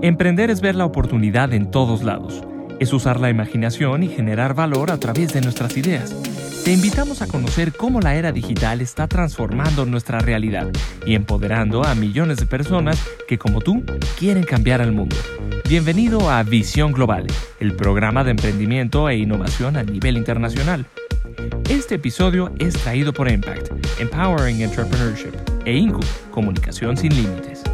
Emprender es ver la oportunidad en todos lados. Es usar la imaginación y generar valor a través de nuestras ideas. Te invitamos a conocer cómo la era digital está transformando nuestra realidad y empoderando a millones de personas que como tú quieren cambiar al mundo. Bienvenido a Visión Global, el programa de emprendimiento e innovación a nivel internacional. Este episodio es traído por Impact, Empowering Entrepreneurship, e Incu, Comunicación sin Límites.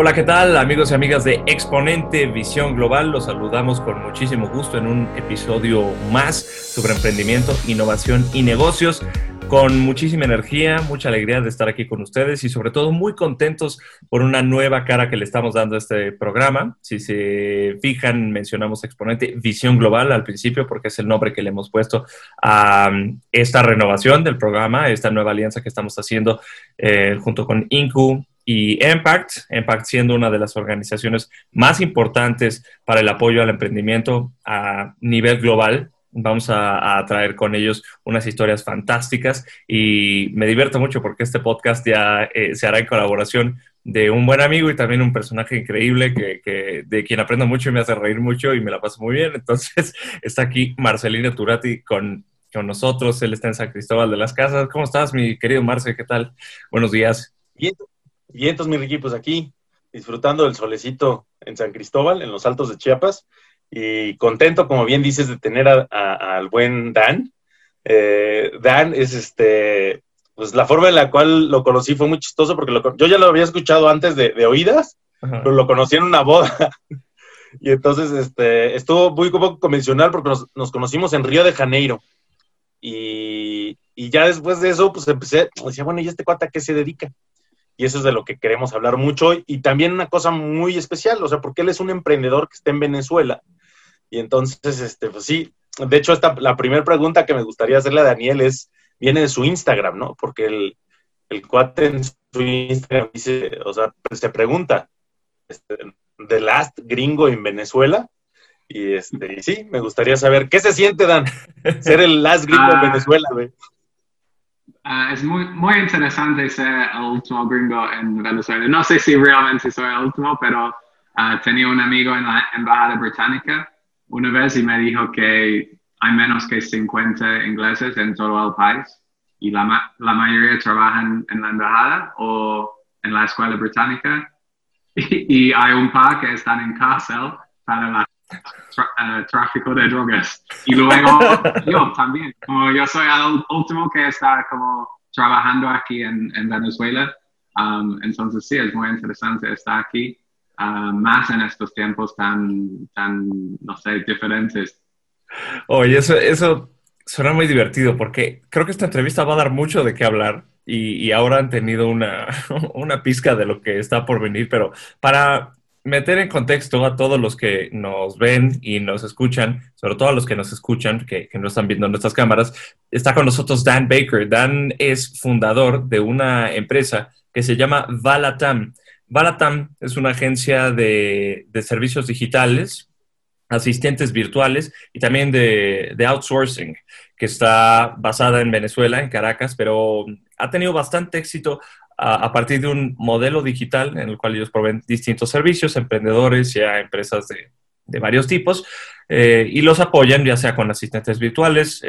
Hola, ¿qué tal amigos y amigas de Exponente Visión Global? Los saludamos con muchísimo gusto en un episodio más sobre emprendimiento, innovación y negocios. Con muchísima energía, mucha alegría de estar aquí con ustedes y sobre todo muy contentos por una nueva cara que le estamos dando a este programa. Si se fijan, mencionamos Exponente Visión Global al principio porque es el nombre que le hemos puesto a um, esta renovación del programa, esta nueva alianza que estamos haciendo eh, junto con Incu, y Impact, Impact siendo una de las organizaciones más importantes para el apoyo al emprendimiento a nivel global. Vamos a, traer con ellos unas historias fantásticas y me divierto mucho porque este podcast ya eh, se hará en colaboración de un buen amigo y también un personaje increíble que, de quien aprendo mucho y me hace reír mucho y me la paso muy bien. Entonces está aquí Marcelino Turati con, con nosotros. Él está en San Cristóbal de las Casas. ¿Cómo estás, mi querido Marce? ¿Qué tal? Buenos días. Bien, y entonces, mi Ricky, pues aquí disfrutando del solecito en San Cristóbal, en los altos de Chiapas, y contento, como bien dices, de tener al buen Dan. Eh, Dan es este, pues la forma en la cual lo conocí fue muy chistoso porque yo ya lo había escuchado antes de, oídas, pero lo conocí en una boda. y entonces este, estuvo muy poco convencional porque nos, conocimos en Río de Janeiro. Y, y, ya después de eso, pues empecé, decía, bueno, ¿y este cuata a qué se dedica? Y eso es de lo que queremos hablar mucho. Y también una cosa muy especial, o sea, porque él es un emprendedor que está en Venezuela. Y entonces, este, pues sí, de hecho, esta, la primera pregunta que me gustaría hacerle a Daniel es, viene de su Instagram, ¿no? Porque el, el cuate en su Instagram dice, o sea, se pregunta, este, ¿The last gringo en Venezuela? Y, este, y sí, me gustaría saber, ¿qué se siente, Dan? Ser el last gringo en ah. Venezuela, güey. Uh, es muy, muy interesante ser el último gringo en Venezuela. No sé si realmente soy el último, pero uh, tenía un amigo en la Embajada Británica una vez y me dijo que hay menos que 50 ingleses en todo el país y la, la mayoría trabajan en la embajada o en la escuela británica y, y hay un par que están en cárcel para la eh, tráfico de drogas. Y luego yo también, como yo soy el último que está como trabajando aquí en, en Venezuela, um, entonces sí, es muy interesante estar aquí, uh, más en estos tiempos tan, tan, no sé, diferentes. Oye, eso, eso suena muy divertido porque creo que esta entrevista va a dar mucho de qué hablar y, y ahora han tenido una, una pizca de lo que está por venir, pero para meter en contexto a todos los que nos ven y nos escuchan, sobre todo a los que nos escuchan, que, no están viendo nuestras cámaras, está con nosotros Dan Baker. Dan es fundador de una empresa que se llama Valatam. Valatam es una agencia de, servicios digitales, asistentes virtuales y también de, de outsourcing, que está basada en Venezuela, en Caracas, pero ha tenido bastante éxito a, partir de un modelo digital en el cual ellos proveen distintos servicios emprendedores y a empresas de, de varios tipos eh, y los apoyan ya sea con asistentes virtuales,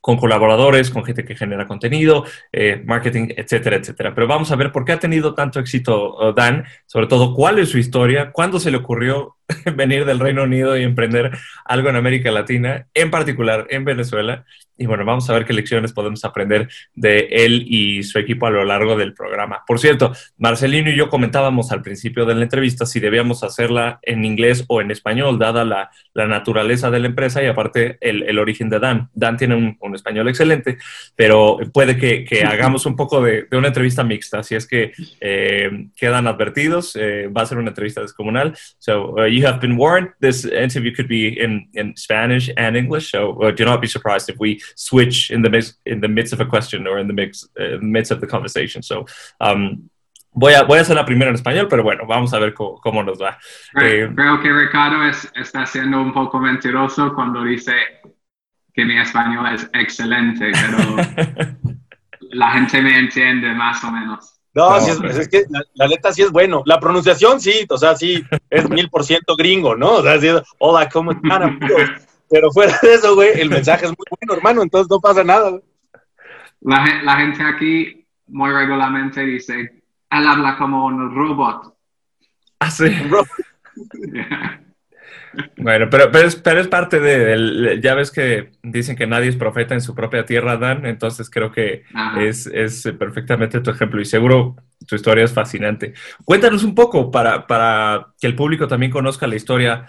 con colaboradores, con gente que genera contenido, eh, marketing, etcétera, etcétera. Pero vamos a ver por qué ha tenido tanto éxito Dan, sobre todo cuál es su historia, cuándo se le ocurrió venir del Reino Unido y emprender algo en América Latina, en particular en Venezuela. Y bueno, vamos a ver qué lecciones podemos aprender de él y su equipo a lo largo del programa. Por cierto, Marcelino y yo comentábamos al principio de la entrevista si debíamos hacerla en inglés o en español, dada la, naturaleza de la empresa y aparte el, origen de Dan. Dan tiene un, español excelente, pero puede que, hagamos un poco de, una entrevista mixta. Así es que eh, quedan advertidos, eh, va a ser una entrevista descomunal. So, uh, you have been warned. This interview could be in, in Spanish and English, so uh, do not be surprised if we switch in the midst in the midst of a question or in the mix uh, midst of the conversation. So. Um, Voy a, voy a hacer la primera en español, pero bueno, vamos a ver cómo, cómo nos va. Eh, creo que Ricardo es, está siendo un poco mentiroso cuando dice que mi español es excelente, pero la gente me entiende más o menos. No, es, que la, letra sí es bueno. La pronunciación sí, o sea, sí, es mil por ciento gringo, ¿no? O sea, sí, hola, ¿cómo están, Pero fuera de eso, güey, el mensaje es muy bueno, hermano, entonces no pasa nada. La, la, gente aquí muy regularmente dice, él habla como un robot. Ah, sí. Bueno, pero, pero, es, pero es parte de, ya ves que dicen que nadie es profeta en su propia tierra, Dan, entonces creo que es, es, perfectamente tu ejemplo y seguro tu historia es fascinante. Cuéntanos un poco para, para que el público también conozca la historia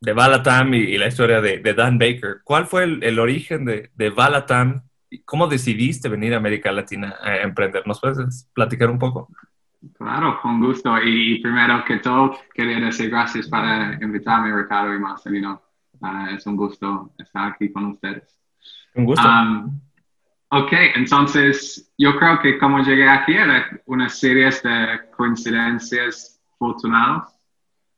de Balatam y, la historia de, Dan Baker. ¿Cuál fue el, origen de, de Balatam? ¿Cómo decidiste venir a América Latina a emprender? ¿Nos puedes platicar un poco? Claro, con gusto. Y primero que todo, quería decir gracias para invitarme, Ricardo y Marcelino. Uh, es un gusto estar aquí con ustedes. Un gusto. Um, ok, entonces yo creo que como llegué aquí era una serie de coincidencias afortunadas.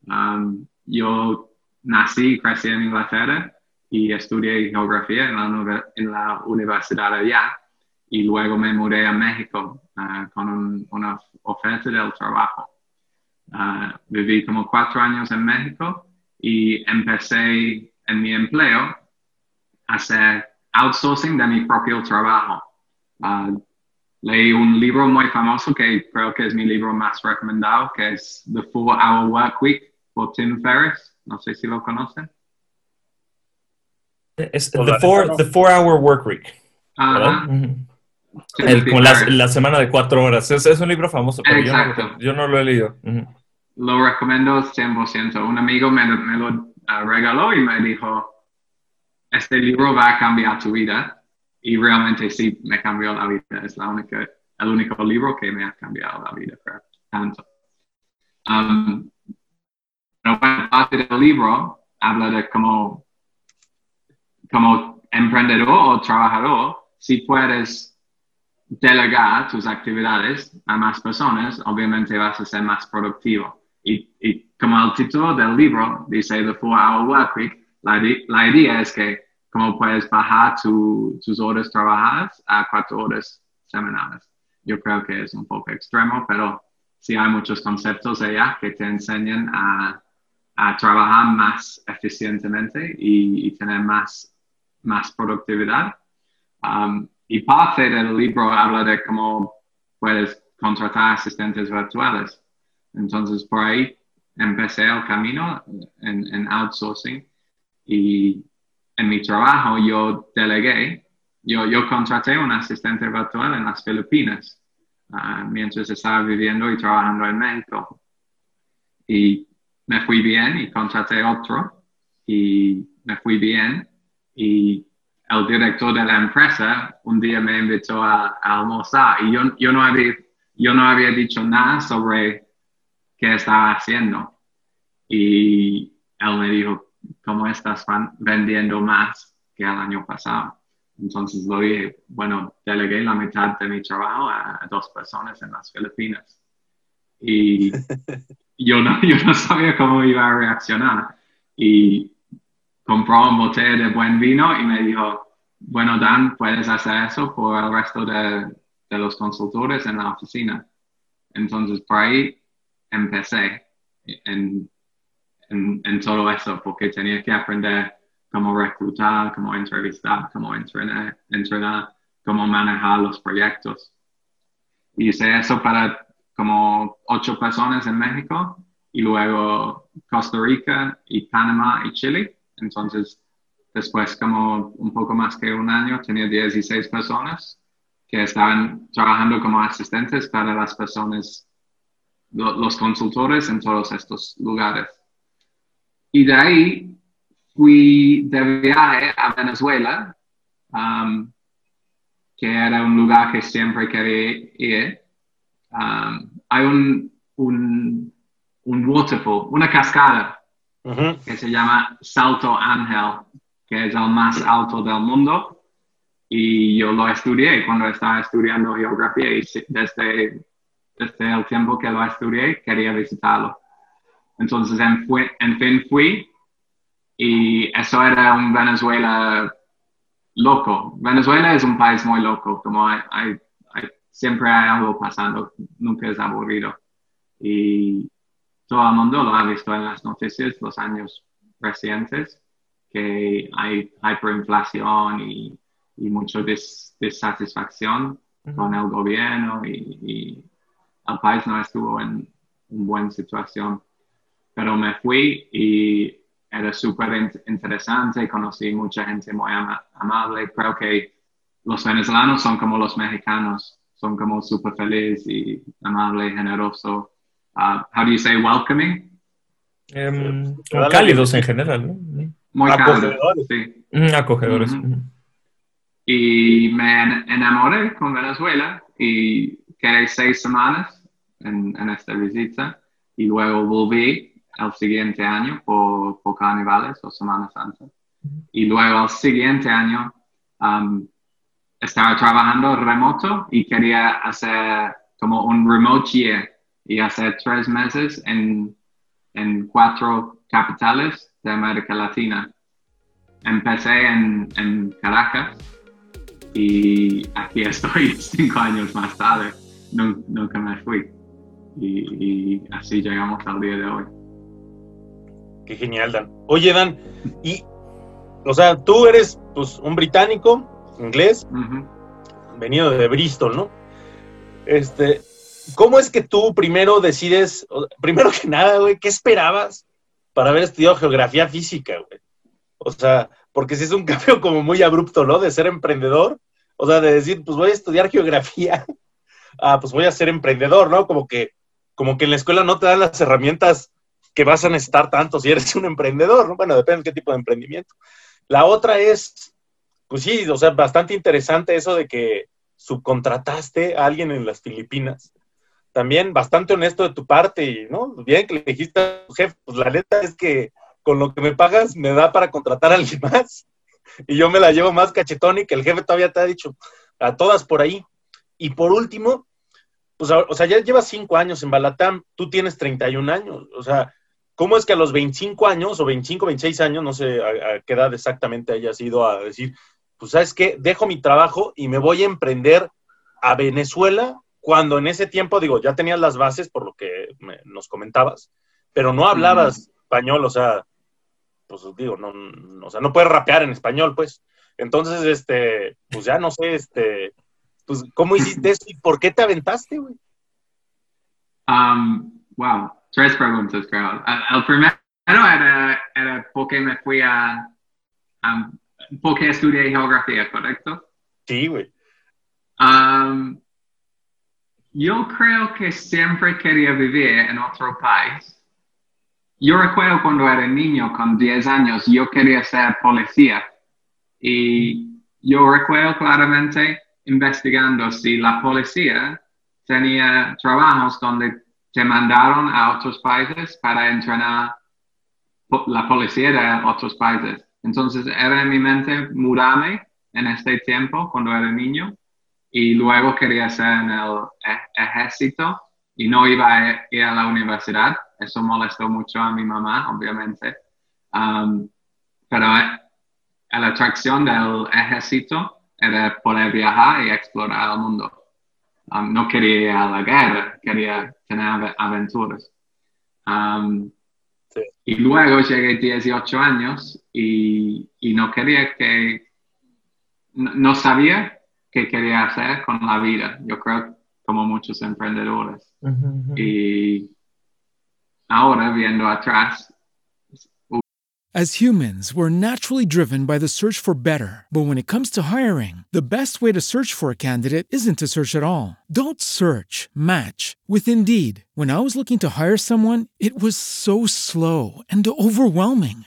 Um, yo nací y crecí en Inglaterra y estudié geografía en la, en la universidad allá y luego me mudé a México uh, con una oferta del trabajo. Uh, viví como cuatro años en México y empecé en mi empleo a hacer outsourcing de mi propio trabajo. Uh, leí un libro muy famoso que creo que es mi libro más recomendado, que es The Four Hour Work Week por Tim Ferriss. No sé si lo conocen. Es the, four, the four Hour Work Week. El, con la, la, semana de cuatro horas. Es, es un libro famoso, pero yo no, yo no, lo he leído. Lo recomiendo 100%. Un amigo me, me lo uh, regaló y me dijo, este libro va a cambiar tu vida. Y realmente sí, me cambió la vida. Es la única, el único libro que me ha cambiado la vida, tanto. Um, pero parte del libro habla de cómo, como emprendedor o trabajador, si puedes delegar tus actividades a más personas, obviamente vas a ser más productivo. Y, y como el título del libro dice The Four Hour Work Week, la, la idea es que como puedes bajar tu, tus horas trabajadas a cuatro horas semanales. Yo creo que es un poco extremo, pero sí hay muchos conceptos allá que te enseñan a, a trabajar más eficientemente y, y tener más, más productividad. Um, y parte del libro habla de cómo puedes contratar asistentes virtuales. Entonces, por ahí empecé el camino en, en outsourcing y en mi trabajo yo delegué, yo, yo contraté un asistente virtual en las Filipinas uh, mientras estaba viviendo y trabajando en México. Y me fui bien y contraté otro y me fui bien y el director de la empresa un día me invitó a, almorzar y yo, yo, no había, yo no había dicho nada sobre qué estaba haciendo. Y él me dijo, ¿cómo estás vendiendo más que el año pasado? Entonces lo dije, bueno, delegué la mitad de mi trabajo a, dos personas en las Filipinas. Y yo no, yo no sabía cómo iba a reaccionar. Y compró un botella de buen vino y me dijo, bueno, Dan, puedes hacer eso por el resto de, de los consultores en la oficina. Entonces, por ahí empecé en, en, en todo eso, porque tenía que aprender cómo reclutar, cómo entrevistar, cómo entrenar, entrenar, cómo manejar los proyectos. Hice eso para como ocho personas en México y luego Costa Rica y Panamá y Chile. Entonces, después como un poco más que un año, tenía 16 personas que estaban trabajando como asistentes para las personas, los consultores en todos estos lugares. Y de ahí fui de viaje a Venezuela, um, que era un lugar que siempre quería ir. Um, hay un, un, un, waterfall, una cascada que se llama Salto Ángel, que es el más alto del mundo. Y yo lo estudié cuando estaba estudiando geografía y desde, desde el tiempo que lo estudié quería visitarlo. Entonces, en, en fin, fui y eso era un Venezuela loco. Venezuela es un país muy loco, como hay, hay, siempre hay algo pasando, nunca es aburrido. Y todo el mundo lo ha visto en las noticias los años recientes, que hay hiperinflación y, y mucha dissatisfacción con el gobierno y, y, el país no estuvo en una buena situación. Pero me fui y era súper interesante, conocí mucha gente muy amable. Creo que los venezolanos son como los mexicanos, son como súper felices y amables, generosos. Uh, how do you say welcoming? Um, cálidos en general, ¿no? Muy acogedores. sí. Mm, acogedores. Y me enamoré con Venezuela y quedé seis semanas en, en esta visita y luego volví el siguiente año por, por carnavales o Semana Santa. Y luego el siguiente año um, estaba trabajando remoto y quería hacer como un remote year y hacer tres meses en, en cuatro capitales de América Latina. Empecé en, en Caracas y aquí estoy cinco años más tarde. Nunca, me fui. Y, y así llegamos al día de hoy. Qué genial, Dan. Oye, Dan, y, o sea, tú eres, pues, un británico, inglés, venido de Bristol, ¿no? Este, ¿cómo es que tú primero decides, primero que nada, güey, qué esperabas para haber estudiado geografía física, güey? O sea, porque si es un cambio como muy abrupto, ¿no? De ser emprendedor, o sea, de decir, pues voy a estudiar geografía, ah, pues voy a ser emprendedor, ¿no? Como que, como que en la escuela no te dan las herramientas que vas a necesitar tanto si eres un emprendedor, ¿no? Bueno, depende de qué tipo de emprendimiento. La otra es, pues sí, o sea, bastante interesante eso de que subcontrataste a alguien en las Filipinas. También bastante honesto de tu parte, ¿no? Bien que le dijiste a tu jefe, pues la neta es que con lo que me pagas me da para contratar a alguien más. Y yo me la llevo más cachetón y que el jefe todavía te ha dicho a todas por ahí. Y por último, pues, o sea, ya llevas cinco años en Balatam, tú tienes 31 años, o sea, ¿Cómo es que a los 25 años o 25, 26 años, no sé a, qué edad exactamente hayas ido a decir, pues sabes qué, dejo mi trabajo y me voy a emprender a Venezuela cuando en ese tiempo, digo, ya tenías las bases por lo que nos comentabas, pero no hablabas español, o sea, pues digo, no, o sea, no puedes rapear en español, pues. Entonces, este, pues ya no sé, este, pues, ¿cómo hiciste eso y por qué te aventaste, güey? Um, wow, Tres preguntas, creo. El primero era, era porque me fui a, porque estudié geografía, ¿correcto? Sí, güey. Um, yo creo que siempre quería vivir en otro país. Yo recuerdo cuando era niño, con 10 años, yo quería ser policía. Y yo recuerdo claramente investigando si la policía tenía trabajos donde te mandaron a otros países para entrenar la policía de otros países. Entonces era en mi mente mudarme en este tiempo cuando era niño y luego quería ser en el e-, ejército y no iba a ir a la universidad. Eso molestó mucho a mi mamá, obviamente. Um, pero la atracción del ejército era poder viajar y explorar el mundo. um, no quería ir a la guerra, quería tener aventuras. Um, y luego llegué 18 años y, y no quería que, no, sabía qué quería hacer con la vida. Yo creo como muchos emprendedores. Y ahora viendo atrás, As humans, we're naturally driven by the search for better. But when it comes to hiring, the best way to search for a candidate isn't to search at all. Don't search, match with Indeed. When I was looking to hire someone, it was so slow and overwhelming.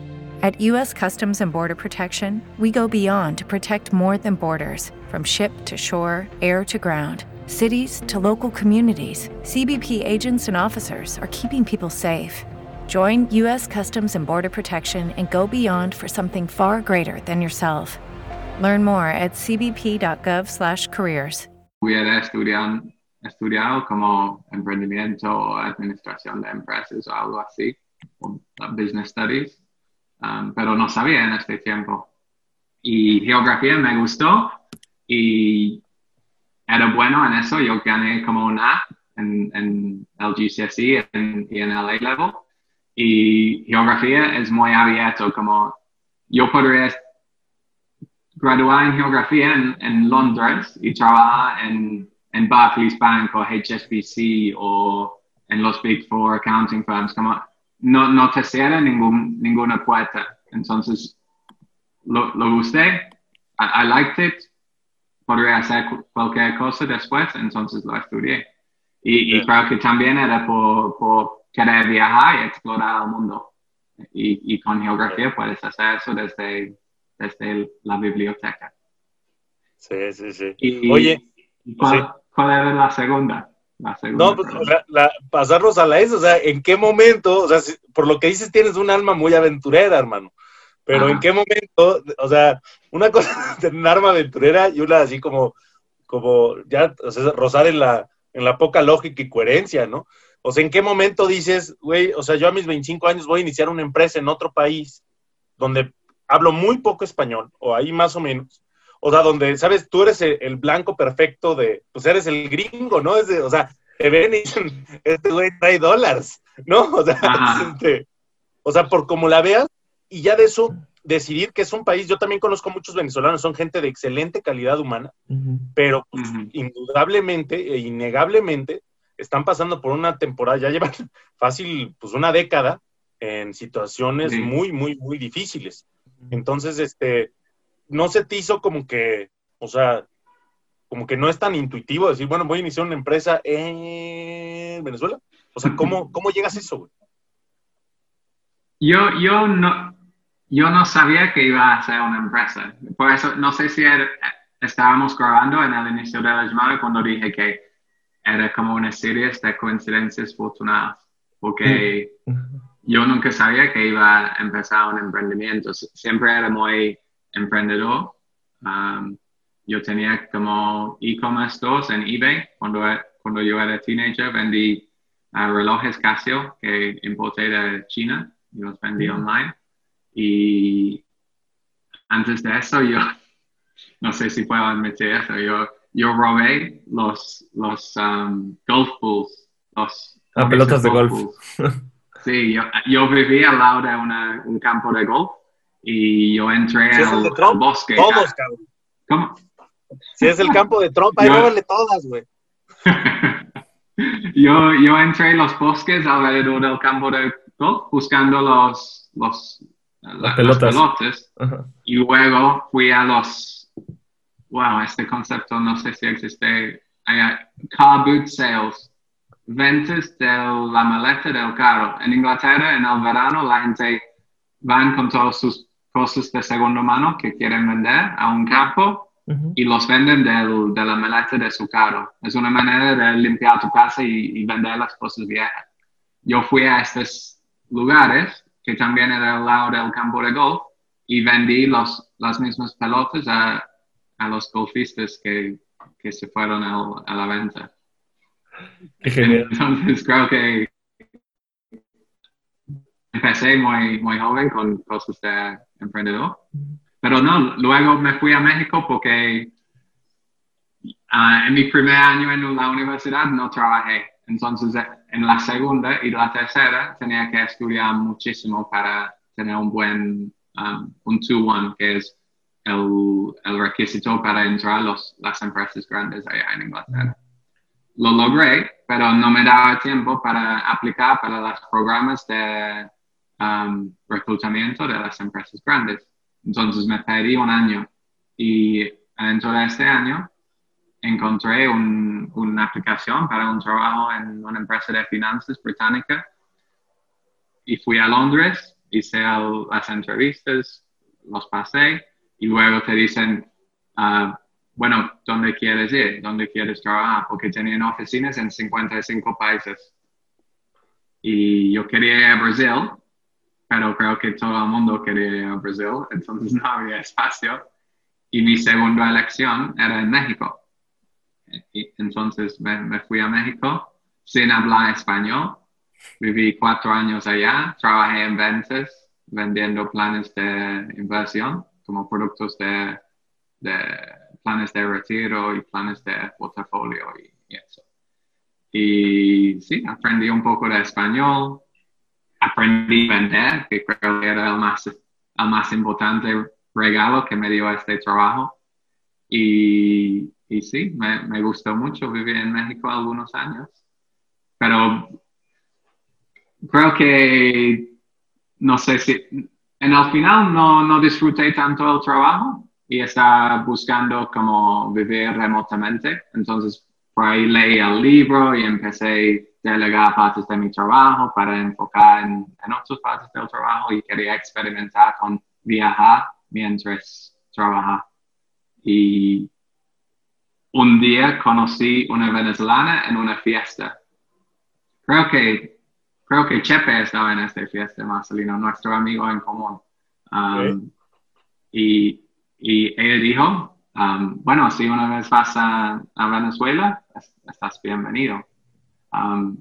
At U.S. Customs and Border Protection, we go beyond to protect more than borders from ship to shore, air to ground. Cities to local communities, CBP agents and officers are keeping people safe. Join U.S. Customs and Border Protection and go beyond for something far greater than yourself. Learn more at cbp.gov/careers. hubiera estudiado, estudiado como emprendimiento o administración de empresas o algo así, o business studies, um, pero no sabía en este tiempo. Y geografía me gustó y era bueno en eso. Yo gané como un A en, en el GCSE en, y en el A-Level. Y geografía es muy abierto, como yo podría graduar en geografía en, en Londres y trabajar en, en Barclays Bank o HSBC o en los Big Four accounting firms, como no, no te cierra ningún, ninguna puerta. Entonces, lo, lo gusté, I, liked it, podría hacer cualquier cosa después, entonces lo estudié. Y, y creo que también era por, por, querer viajar y explorar el mundo. Y, y con geografía puedes hacer eso desde desde la biblioteca. Sí, sí, sí. Oye, ¿cuál, era la segunda? No, pues pasarnos a la S, o sea, ¿en qué momento? O sea, por lo que dices, tienes un alma muy aventurera, hermano. Pero ¿en qué momento? O sea, una cosa tener un arma aventurera y una así como, como ya, o sea, rozar en la, en la poca lógica y coherencia, ¿no? O sea, ¿en qué momento dices, güey, o sea, yo a mis 25 años voy a iniciar una empresa en otro país donde hablo muy poco español, o ahí más o menos. O sea, donde, ¿sabes? Tú eres el, blanco perfecto de, pues eres el gringo, ¿no? Es o sea, te ven y dicen, este güey trae dólares, ¿no? O sea, este, o sea, por como la veas, y ya de eso decidir que es un país, yo también conozco muchos venezolanos, son gente de excelente calidad humana, pero pues, indudablemente e innegablemente están pasando por una temporada, ya llevan fácil, pues una década en situaciones muy, muy, muy difíciles. Entonces, este, no se te hizo como que, o sea, como que no es tan intuitivo decir, bueno, voy a iniciar una empresa en Venezuela. O sea, ¿cómo, cómo llegas a eso, güey? Yo, yo, no, yo no sabía que iba a ser una empresa. Por eso, no sé si estábamos grabando en el inicio de la llamada cuando dije que era como una serie de coincidencias fortunadas. Porque yo nunca sabía que iba a empezar un emprendimiento. Siempre era muy emprendedor. Um, yo tenía como e-commerce stores en eBay. Cuando, cuando yo era teenager vendí uh, relojes Casio que importé de China y los vendí online. Y antes de eso yo, no sé si puedo admitir eso, yo, yo robé los, los um, golf balls, los... Ah, pelotas de golf. Sí, yo, yo viví al lado de una, un campo de golf y yo entré al, bosque. Todos, cabrón. ¿Cómo? Si es el campo de Trump, ahí yo... todas, güey. yo, yo entré en los bosques alrededor del campo de golf buscando los, los las pelotas. Y luego fui a los, wow, este concepto no sé si existe, car boot sales, ventas de la maleta del carro. En Inglaterra, en el verano, la gente van con todas sus cosas de segunda mano que quieren vender a un campo y los venden del, de la maleta de su carro. Es una manera de limpiar tu casa y, vender las cosas viejas. Yo fui a estos lugares, que también era al lado del campo de golf, y vendí los, las mismas pelotas a, a los golfistas que, que se fueron a, a la venta. Entonces creo que empecé muy, muy joven con cosas de emprendedor. Pero no, luego me fui a México porque ah, en mi primer año en la universidad no trabajé. Entonces, en la segunda y la tercera tenía que estudiar muchísimo para tener un buen, um, un 2-1, que es el, el, requisito para entrar a las empresas grandes allá en Inglaterra. Lo logré, pero no me daba tiempo para aplicar para los programas de um, reclutamiento de las empresas grandes. Entonces me pedí un año y dentro de este año encontré una aplicación para un trabajo en una empresa de finanzas británica y fui a Londres, hice las entrevistas, los pasé y luego te dicen, uh, bueno, ¿dónde quieres ir? ¿Dónde quieres trabajar? Porque tenían oficinas en 55 países. Y yo quería ir a Brasil, pero creo que todo el mundo quería ir a Brasil, entonces no había espacio. Y mi segunda elección era en México. Y entonces me, fui a México sin hablar español. Viví cuatro años allá, trabajé en ventas, vendiendo planes de inversión como productos de, de planes de retiro y planes de portafolio y, y eso. Y sí, aprendí un poco de español, aprendí a vender, que creo que era el más, el más importante regalo que me dio este trabajo. Y, y sí, me, me, gustó mucho vivir en México algunos años. Pero creo que, no sé si, en el final no, no disfruté tanto el trabajo y estaba buscando como vivir remotamente. Entonces, por ahí leí el libro y empecé delegar partes de mi trabajo para enfocar en, en otras partes del trabajo y quería experimentar con viajar mientras trabajaba. Y un día conocí una venezolana en una fiesta. Creo que, creo que Chepe estaba en esta fiesta, Marcelino, nuestro amigo en común. Um, y, y ella dijo, um, bueno, si una vez vas a, a Venezuela, estás bienvenido. Um,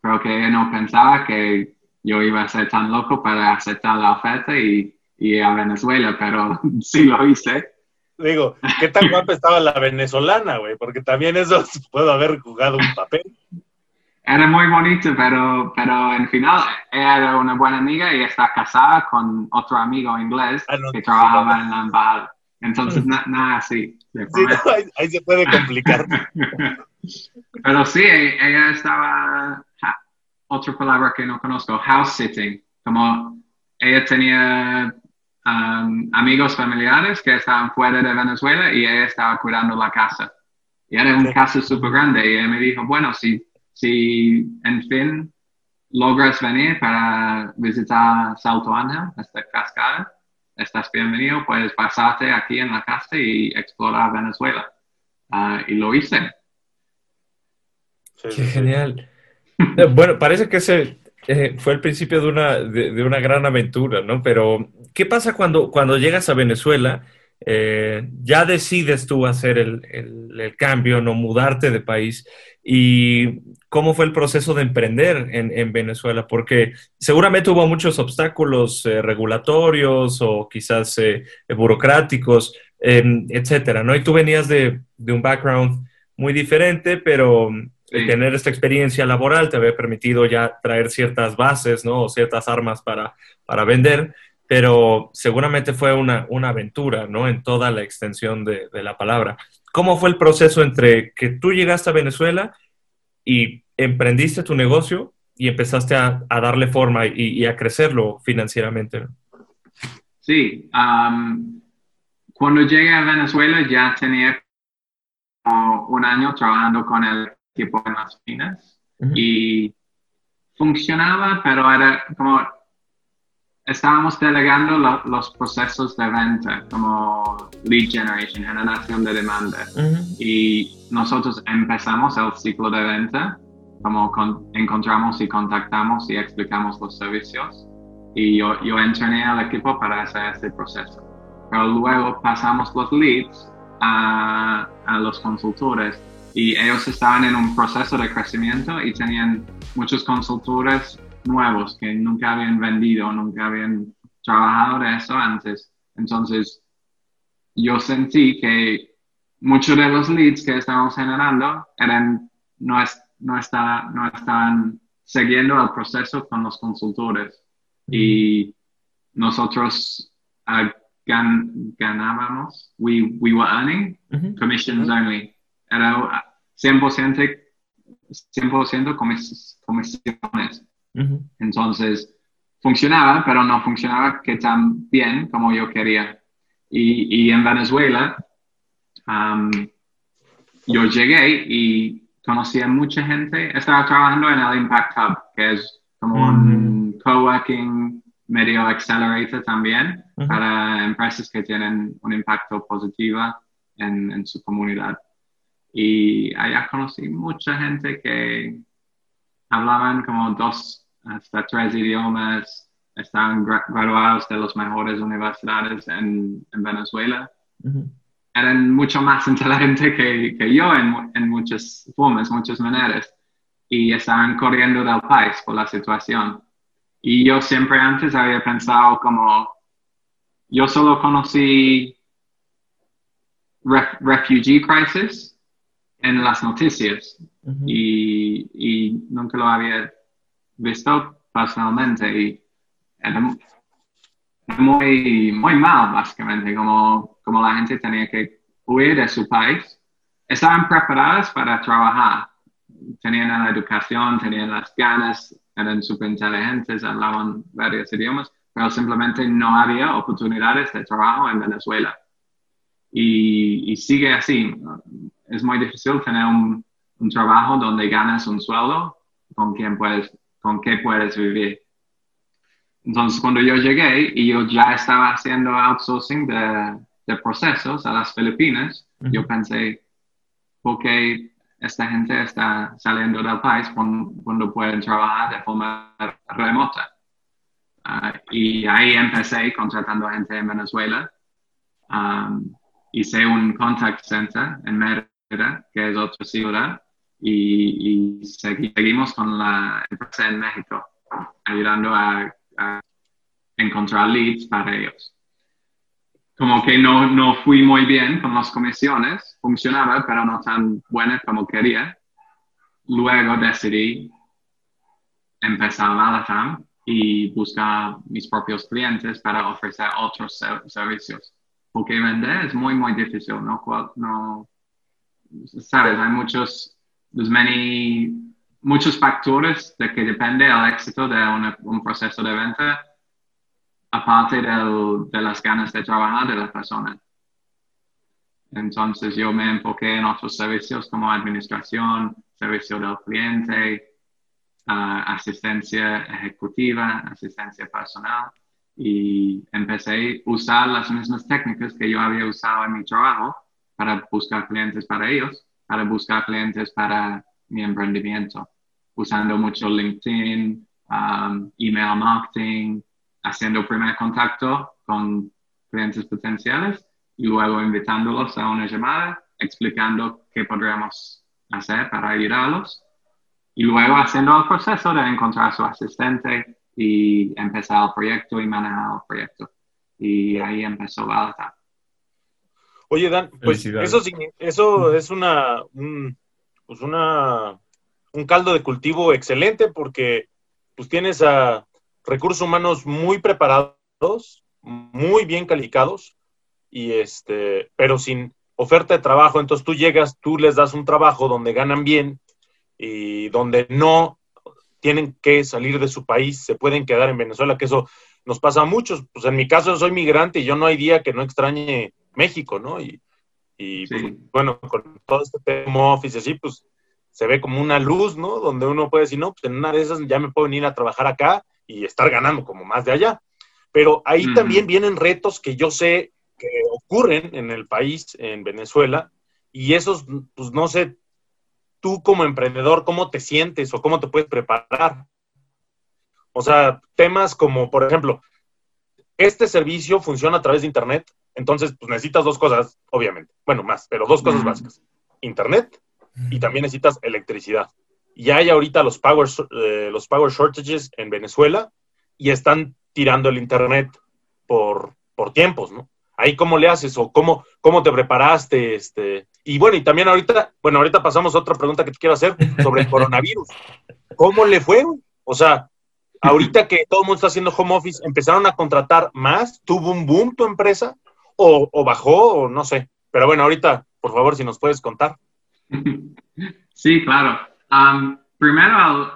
creo que no pensaba que yo iba a ser tan loco para aceptar la oferta y, ir a Venezuela, pero sí lo hice. Digo, ¿qué tan guapa estaba la venezolana, güey? Porque también eso puede haber jugado un papel. Era muy bonito, pero, pero en final ella era una buena amiga y está casada con otro amigo inglés ah, que trabajaba en la embajada. Entonces, nada así. ahí, se puede complicar. Pero sí, ella estaba, otra palabra que no conozco, house sitting, como ella tenía um, amigos familiares que estaban fuera de Venezuela y ella estaba cuidando la casa. Y era una casa súper grande y ella me dijo, bueno, si, si en fin logras venir para visitar Salto Ángel, esta cascada, estás bienvenido, puedes pasarte aquí en la casa y explorar Venezuela. Ah, y lo hice. Qué genial. Eh, bueno, parece que ese eh, fue el principio de una, de, una gran aventura, ¿no? Pero, ¿qué pasa cuando, cuando llegas a Venezuela? Eh, ya decides tú hacer el, el, cambio, no mudarte de país. ¿Y cómo fue el proceso de emprender en, en Venezuela? Porque seguramente hubo muchos obstáculos regulatorios o quizás burocráticos, etcétera, ¿no? Y tú venías de, de un background muy diferente, pero tener esta experiencia laboral te había permitido ya traer ciertas bases, ¿no? O ciertas armas para, para vender, pero seguramente fue una, una aventura, ¿no? En toda la extensión de, de, la palabra. ¿Cómo fue el proceso entre que tú llegaste a Venezuela y emprendiste tu negocio y empezaste a, a darle forma y, y, a crecerlo financieramente? Sí, cuando llegué a Venezuela ya tenía un año trabajando con el equipo de las finas y funcionaba, pero era como estábamos delegando los procesos de venta, como lead generation, generación de demanda. Y nosotros empezamos el ciclo de venta, como encontramos y contactamos y explicamos los servicios. Y yo, yo entrené al equipo para hacer este proceso. Pero luego pasamos los leads a, a los consultores y ellos estaban en un proceso de crecimiento y tenían muchos consultores nuevos que nunca habían vendido, nunca habían trabajado de eso antes. Entonces, yo sentí que muchos de los leads que estábamos generando eran, no, es, no, está, no estaban siguiendo el proceso con los consultores. Y nosotros uh, ganábamos, we, we were earning commissions only. Era 100%, 100 comisiones. Entonces, funcionaba, pero no funcionaba que tan bien como yo quería. Y, y en Venezuela, yo llegué y conocí a mucha gente. Estaba trabajando en el Impact Hub, que es como un coworking medio accelerator también para empresas que tienen un impacto positivo en, en su comunidad. Y allá conocí mucha gente que hablaban como dos hasta tres idiomas, estaban graduados de las mejores universidades en, en Venezuela. Eran mucho más inteligentes que, que yo en, en, muchas formas, muchas maneras, y estaban corriendo del país por la situación. Y yo siempre antes había pensado como, yo solo conocí refugee crisis en las noticias y, y nunca lo había visto personalmente y era muy, muy mal, básicamente, como, como la gente tenía que huir de su país. Estaban preparadas para trabajar, tenían la educación, tenían las ganas, eran súper inteligentes, hablaban varios idiomas, pero simplemente no había oportunidades de trabajo en Venezuela. Y, y sigue así. Es muy difícil tener un, un trabajo donde ganas un sueldo con quien puedes con qué puedes vivir. Entonces, cuando yo llegué y yo ya estaba haciendo outsourcing de, de procesos a las Filipinas, yo pensé, ¿por qué esta gente está saliendo del país cuando, pueden trabajar de forma remota? Ah, y ahí empecé contratando a gente en Venezuela. Um, hice un contact center en Que es otra ciudad, y, seguimos con la empresa en México, ayudando a, encontrar leads para ellos. Como que no, no fui muy bien con las comisiones, funcionaba, pero no tan buena como quería. Luego decidí empezar la y buscar mis propios clientes para ofrecer otros servicios. Porque vender es muy, muy difícil, ¿no? no sabes, hay muchos there's many, muchos factores de que depende el éxito de un proceso de venta, aparte del, de las ganas de trabajar de la persona. Entonces yo me enfoqué en otros servicios como administración, servicio del cliente, uh, asistencia ejecutiva, asistencia personal y empecé a usar las mismas técnicas que yo había usado en mi trabajo para buscar clientes para ellos para buscar clientes para mi emprendimiento, usando mucho LinkedIn, um, email marketing, haciendo primer contacto con clientes potenciales y luego invitándolos a una llamada, explicando qué podríamos hacer para ayudarlos y luego haciendo el proceso de encontrar su asistente y empezar el proyecto y manejar el proyecto. Y ahí empezó Balta. Oye, Dan, pues eso, eso es una un, pues una, un caldo de cultivo excelente porque pues tienes a recursos humanos muy preparados, muy bien calificados, y este, pero sin oferta de trabajo. Entonces tú llegas, tú les das un trabajo donde ganan bien y donde no tienen que salir de su país, se pueden quedar en Venezuela, que eso nos pasa a muchos. Pues en mi caso soy migrante y yo no hay día que no extrañe México, ¿no? Y, y pues, bueno, con todo este tema office así, pues se ve como una luz, ¿no? Donde uno puede decir, no, pues en una de esas ya me puedo venir a trabajar acá y estar ganando como más de allá. Pero ahí también vienen retos que yo sé que ocurren en el país, en Venezuela, y esos, pues no sé, tú como emprendedor, ¿cómo te sientes o cómo te puedes preparar? O sea, temas como, por ejemplo, este servicio funciona a través de Internet, entonces pues necesitas dos cosas, obviamente. Bueno, más, pero dos cosas básicas. Internet y también necesitas electricidad. Y hay ahorita los power, eh, los power shortages en Venezuela y están tirando el Internet por, por tiempos, ¿no? Ahí cómo le haces o cómo, cómo te preparaste, este, y bueno, y también ahorita, bueno, ahorita pasamos a otra pregunta que te quiero hacer sobre el coronavirus. ¿Cómo le fue? O sea, ahorita que todo el mundo está haciendo home office, ¿empezaron a contratar más? ¿Tuvo un boom tu empresa? ¿O, o bajó? O no sé. Pero bueno, ahorita, por favor, si nos puedes contar. Sí, claro. Um, primero,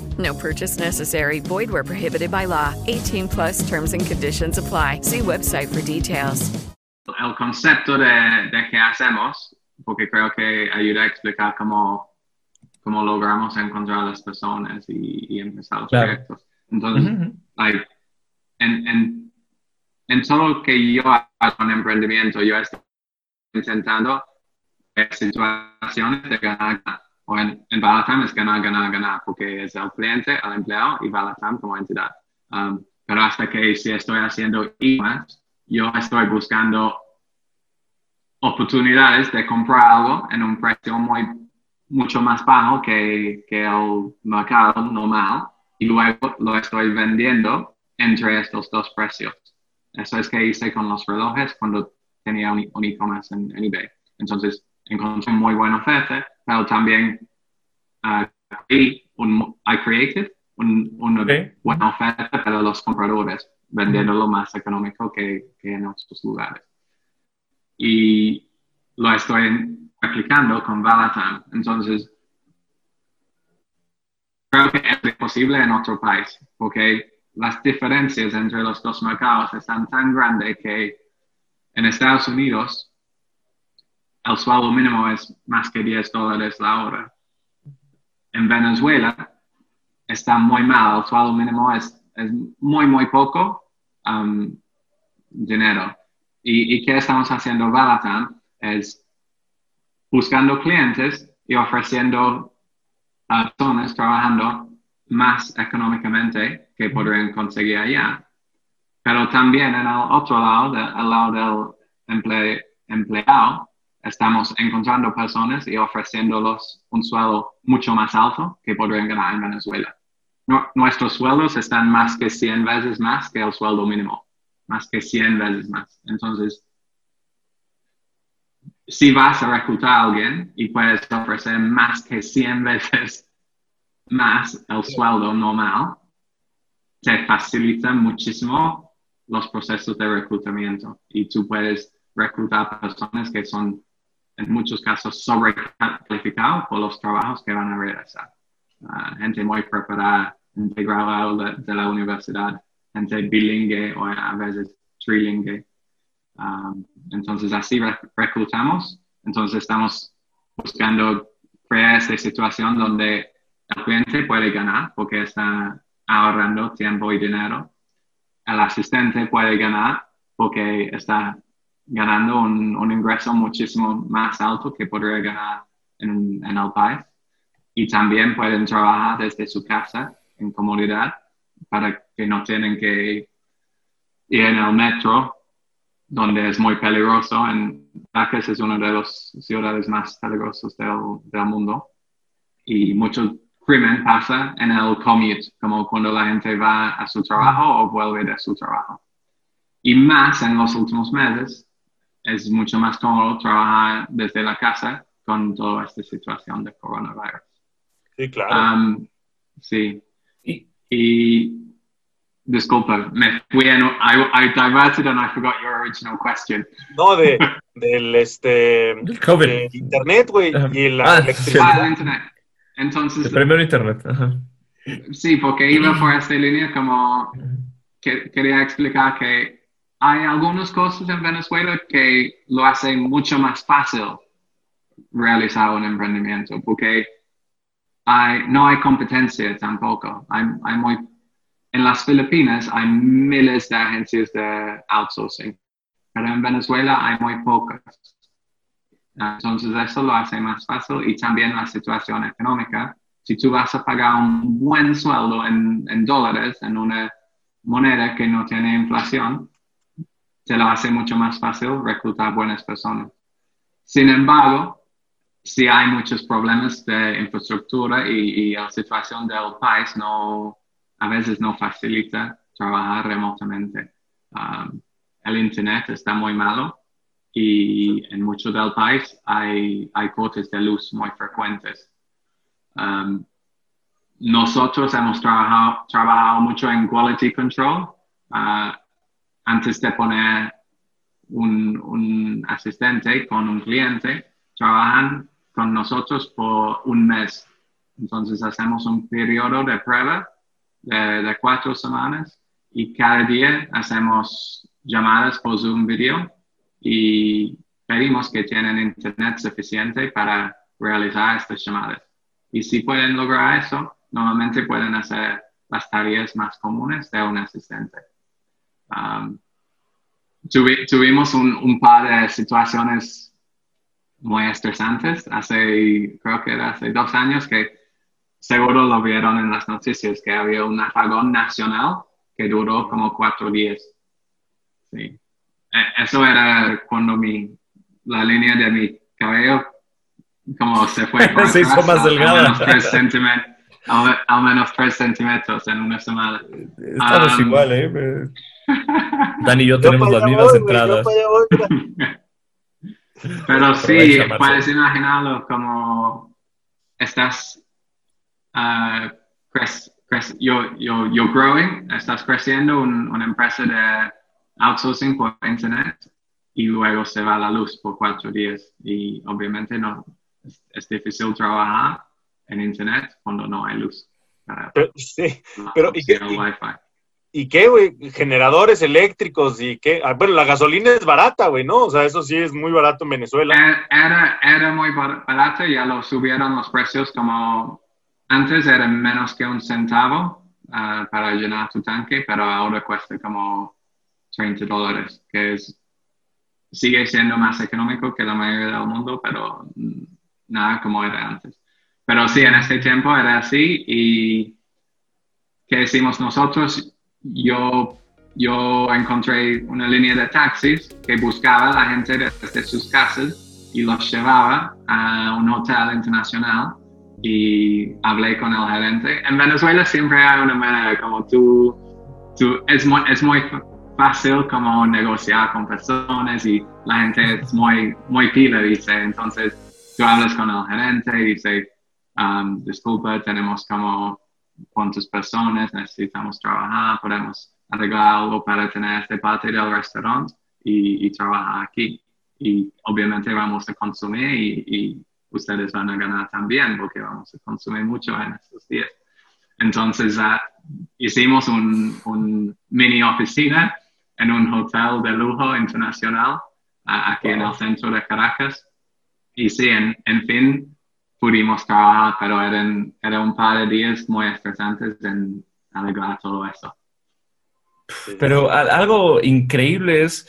No purchase necessary. Void where prohibited by law. 18 plus terms and conditions apply. See website for details. el concepto de, de qué hacemos porque creo que ayuda a explicar cómo, cómo logramos encontrar a las personas y, y empezar los Claro. proyectos. Entonces, Ujú. like, en, en, en todo lo que yo hago en emprendimiento, yo estoy intentando situaciones de ganar, ganar. O en, en Balatam es ganar, ganar, ganar, porque es el cliente, el empleado y Balatam como entidad. Um, pero hasta que si estoy haciendo e-commerce, yo estoy buscando oportunidades de comprar algo en un precio muy, mucho más bajo que, que el mercado normal y luego lo estoy vendiendo entre estos dos precios. Eso es que hice con los relojes cuando tenía un, un e-commerce en, en eBay. Entonces encontré muy buena oferta, pero también creí un, I created un- una Ok. buena oferta para los compradores, vendiéndolo más económico que, que en otros lugares y lo estoy aplicando con Valatam. Entonces, creo que es posible en otro país, porque las diferencias entre los dos mercados están tan grandes que en Estados Unidos el sueldo mínimo es más que 10 dólares la hora. En Venezuela está muy mal, el sueldo mínimo es, muy, muy poco um, dinero. ¿Y, y qué estamos haciendo Valatam? Es buscando clientes y ofreciendo a personas trabajando más económicamente que podrían conseguir allá. Pero también en el otro lado, al lado del emple- empleado, estamos encontrando personas y ofreciéndolos un sueldo mucho más alto que podrían ganar en Venezuela. Nu- nuestros sueldos están más que 100 veces más que el sueldo mínimo más que 100 veces más. Entonces, si vas a reclutar a alguien y puedes ofrecer más que 100 veces más el sueldo normal, te facilita muchísimo los procesos de reclutamiento y tú puedes reclutar personas que son en muchos casos sobrecalificado por los trabajos que van a realizar. Ah, gente muy preparada, integrada de, de, la universidad, gente bilingüe o a veces trilingüe. Um, entonces así reclutamos, entonces estamos buscando crear esta situación donde el cliente puede ganar porque está ahorrando tiempo y dinero. El asistente puede ganar porque está ganando un, un ingreso muchísimo más alto que podría ganar en, en, el país. Y también pueden trabajar desde su casa en comunidad para que no tienen que ir en el metro donde es muy peligroso. En Caracas es una de las ciudades más peligrosas del, del, mundo y mucho crimen pasa en el commute, como cuando la gente va a su trabajo o vuelve de su trabajo. Y más en los últimos meses, es mucho más cómodo trabajar desde la casa con toda esta situación de coronavirus. Sí, claro. Um, sí. Y, y Disculpa, me fui en. I, I diverted and I forgot your original question. No, de, del este. Del COVID. De internet, güey. Y la Ah, electricidad. Ah, el internet. Entonces, El primero internet. Ajá. sí, porque iba por esta línea como que, quería explicar que hay algunas cosas en Venezuela que lo hacen mucho más fácil realizar un emprendimiento, porque no hay competencia tampoco. Hay muy en las Filipinas hay miles de agencias de outsourcing, pero en Venezuela hay muy pocas. Entonces eso lo hace más fácil y también la situación económica. Si tú vas a pagar un buen sueldo en, en dólares, en una moneda que no tiene inflación, te lo hace mucho más fácil reclutar buenas personas. Sin embargo, si hay muchos problemas de infraestructura y, y la situación del país no, a veces no facilita trabajar remotamente. Um, el Internet está muy malo y en mucho del país hay, hay cortes de luz muy frecuentes. Um, nosotros hemos trabajado, trabajado mucho en quality control. Uh, antes de poner un, un asistente con un cliente, trabajan con nosotros por un mes. Entonces hacemos un periodo de prueba de, de, cuatro semanas y cada día hacemos llamadas por Zoom video y pedimos que tienen internet suficiente para realizar estas llamadas. Y si pueden lograr eso, normalmente pueden hacer las tareas más comunes de un asistente. Um, tuvi, tuvimos un, un, par de situaciones muy estresantes hace, creo que era hace dos años que seguro lo vieron en las noticias que había un apagón nacional que duró como cuatro días. Sí. Eso era cuando mi, la línea de mi cabello como se fue por se hizo más delgada. Al menos, tres al menos tres centímetros en una semana. Estamos Um, igual, ¿eh? Dani y yo tenemos las mismas voy, entradas. voy. Pero sí, puedes imaginarlo como estás crec- yo, yo, yo growing, estás creciendo un- una empresa de outsourcing por internet y luego se va la luz por cuatro días y obviamente no es, es difícil trabajar en internet cuando no hay luz para Pero, sí. pero, ¿y Wi-Fi. ¿Y qué, güey? Generadores eléctricos y qué. Ah, bueno, la gasolina es barata, güey, ¿no? O sea, eso sí es muy barato en Venezuela. Era, era, muy bar- barato, ya lo subieron los precios como antes era menos que un centavo ah, para llenar tu tanque, pero ahora cuesta como 30 dólares, que es, sigue siendo más económico que la mayoría del mundo, pero nada como era antes. Pero sí, en este tiempo era así y ¿qué hicimos nosotros? Yo, yo encontré una línea de taxis que buscaba a la gente desde sus casas y los llevaba a un hotel internacional y hablé con el gerente. En Venezuela siempre hay una manera como tú, tú es, muy, es muy fácil como negociar con personas y la gente es muy, muy pila, dice. Entonces tú hablas con el gerente y dice, um, disculpa, tenemos como cuántas personas necesitamos trabajar, podemos arreglar algo para tener esta parte del restaurante y, y trabajar aquí. y obviamente vamos a consumir y, y, ustedes van a ganar también porque vamos a consumir mucho en estos días. Entonces uh, hicimos un, un, mini oficina en un hotel de lujo internacional uh, aquí en el centro de Caracas. Y sí, en, en fin, pudimos trabajar, pero eran, era un par de días muy estresantes en arreglar todo eso. Pero algo increíble es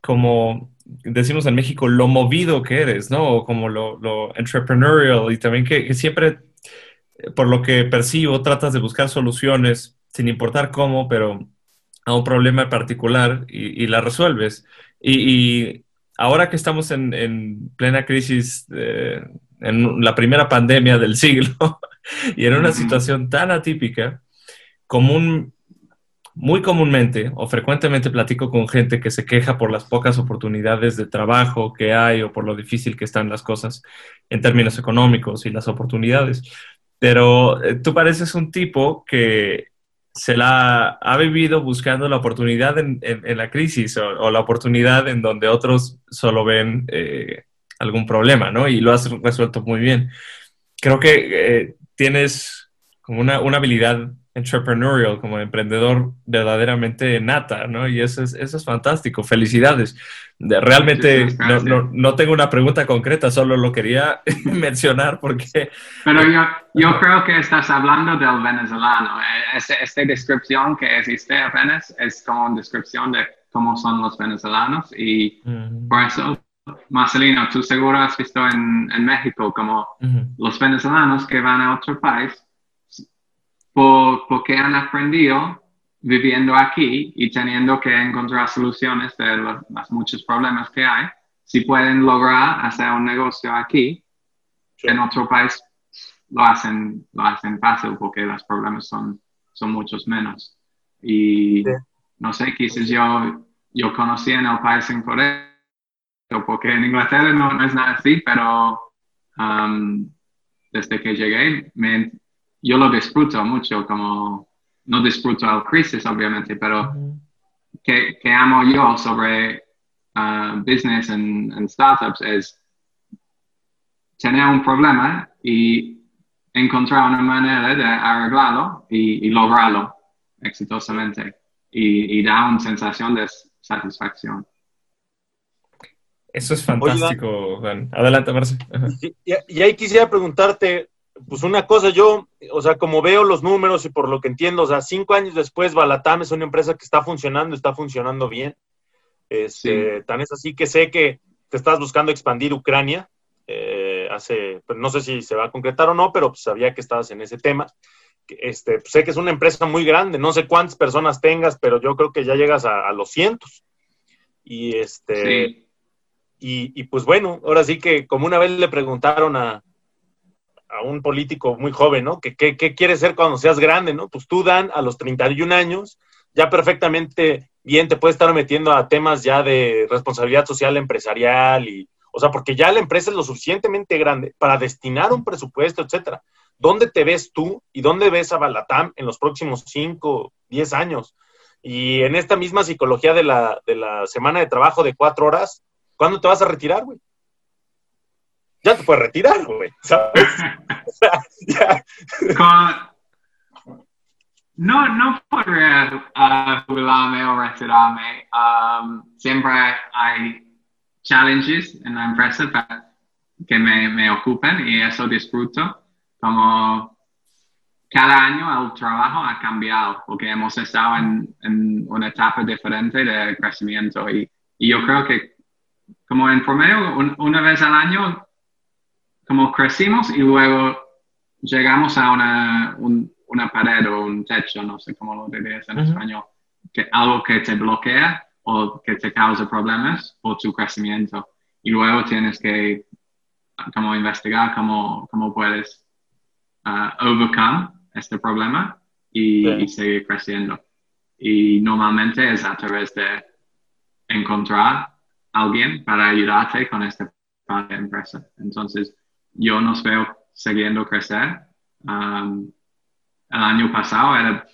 como decimos en México, lo movido que eres, ¿no? Como lo, lo entrepreneurial y también que, siempre, por lo que percibo, tratas de buscar soluciones sin importar cómo, pero a un problema particular y, la resuelves. Y, ahora que estamos en, plena crisis, eh, en la primera pandemia del siglo y en una situación tan atípica, común, muy comúnmente o frecuentemente platico con gente que se queja por las pocas oportunidades de trabajo que hay o por lo difícil que están las cosas en términos económicos y las oportunidades. Pero eh, tú pareces un tipo que se la ha vivido buscando la oportunidad en, la crisis o, la oportunidad en donde otros solo ven eh, algún problema, ¿no? Y lo has resuelto muy bien. Creo que eh, tienes como una, una habilidad entrepreneurial, como emprendedor verdaderamente nata, ¿no? Y eso es, eso es fantástico. Felicidades. Realmente no, no, no, tengo una pregunta concreta, solo lo quería mencionar porque... Pero yo, yo creo que estás hablando del venezolano. Esta, esta descripción que existe apenas es como descripción de cómo son los venezolanos y por eso Marcelino, tú seguro has visto en, en México como los venezolanos que van a otro país por, porque han aprendido viviendo aquí y teniendo que encontrar soluciones de los, muchos problemas que hay, si pueden lograr hacer un negocio aquí, en otro país lo hacen, lo hacen fácil porque los problemas son, son muchos menos. Y no sé, quizás yo, yo conocí en el país en Corea, porque en Inglaterra no, es nada así, pero um, desde que llegué me, yo lo disfruto mucho, como no disfruto al crisis, obviamente, pero que, que, amo yo sobre uh, business and, startups es tener un problema y encontrar una manera de arreglarlo y, lograrlo exitosamente y, y da una sensación de satisfacción. Eso es fantástico, Juan. Adelante, Marce. y, ahí quisiera preguntarte, pues una cosa, yo, o sea, como veo los números y por lo que entiendo, o sea, cinco años después, Balatam es una empresa que está funcionando, está funcionando bien. Este, Tan es así que sé que te estás buscando expandir Ucrania. Eh, hace, pues no sé si se va a concretar o no, pero pues sabía que estabas en ese tema. Este, pues, sé que es una empresa muy grande, no sé cuántas personas tengas, pero yo creo que ya llegas a, los cientos. Y este, y, y pues bueno, ahora sí que como una vez le preguntaron a, a un político muy joven, ¿no? ¿Qué, qué, quieres ser cuando seas grande, ¿no? Pues tú, Dan, a los 31 años, ya perfectamente bien te puedes estar metiendo a temas ya de responsabilidad social empresarial y, o sea, porque ya la empresa es lo suficientemente grande para destinar un presupuesto, etcétera. ¿Dónde te ves tú y dónde ves a Balatam en los próximos 5, 10 años? Y en esta misma psicología de la, de la semana de trabajo de cuatro horas, ¿cuándo te vas a retirar, güey? ya te puedes retirar, güey, ¿sabes? No, no podría uh, jubilarme o retirarme. Um, siempre hay challenges en la empresa que me, me ocupen y eso disfruto. Como cada año el trabajo ha cambiado porque hemos estado en, en una etapa diferente de crecimiento y, y, yo creo que como en promedio una vez al año como crecimos y luego llegamos a una, una pared o un techo, no sé cómo lo dirías en español, que algo que te bloquea o que te causa problemas por tu crecimiento. Y luego tienes que como investigar cómo, cómo puedes uh, overcome este problema y, seguir creciendo. Y normalmente es a través de encontrar alguien para ayudarte con este empresa. Entonces, yo nos veo siguiendo crecer. Um, el año pasado era,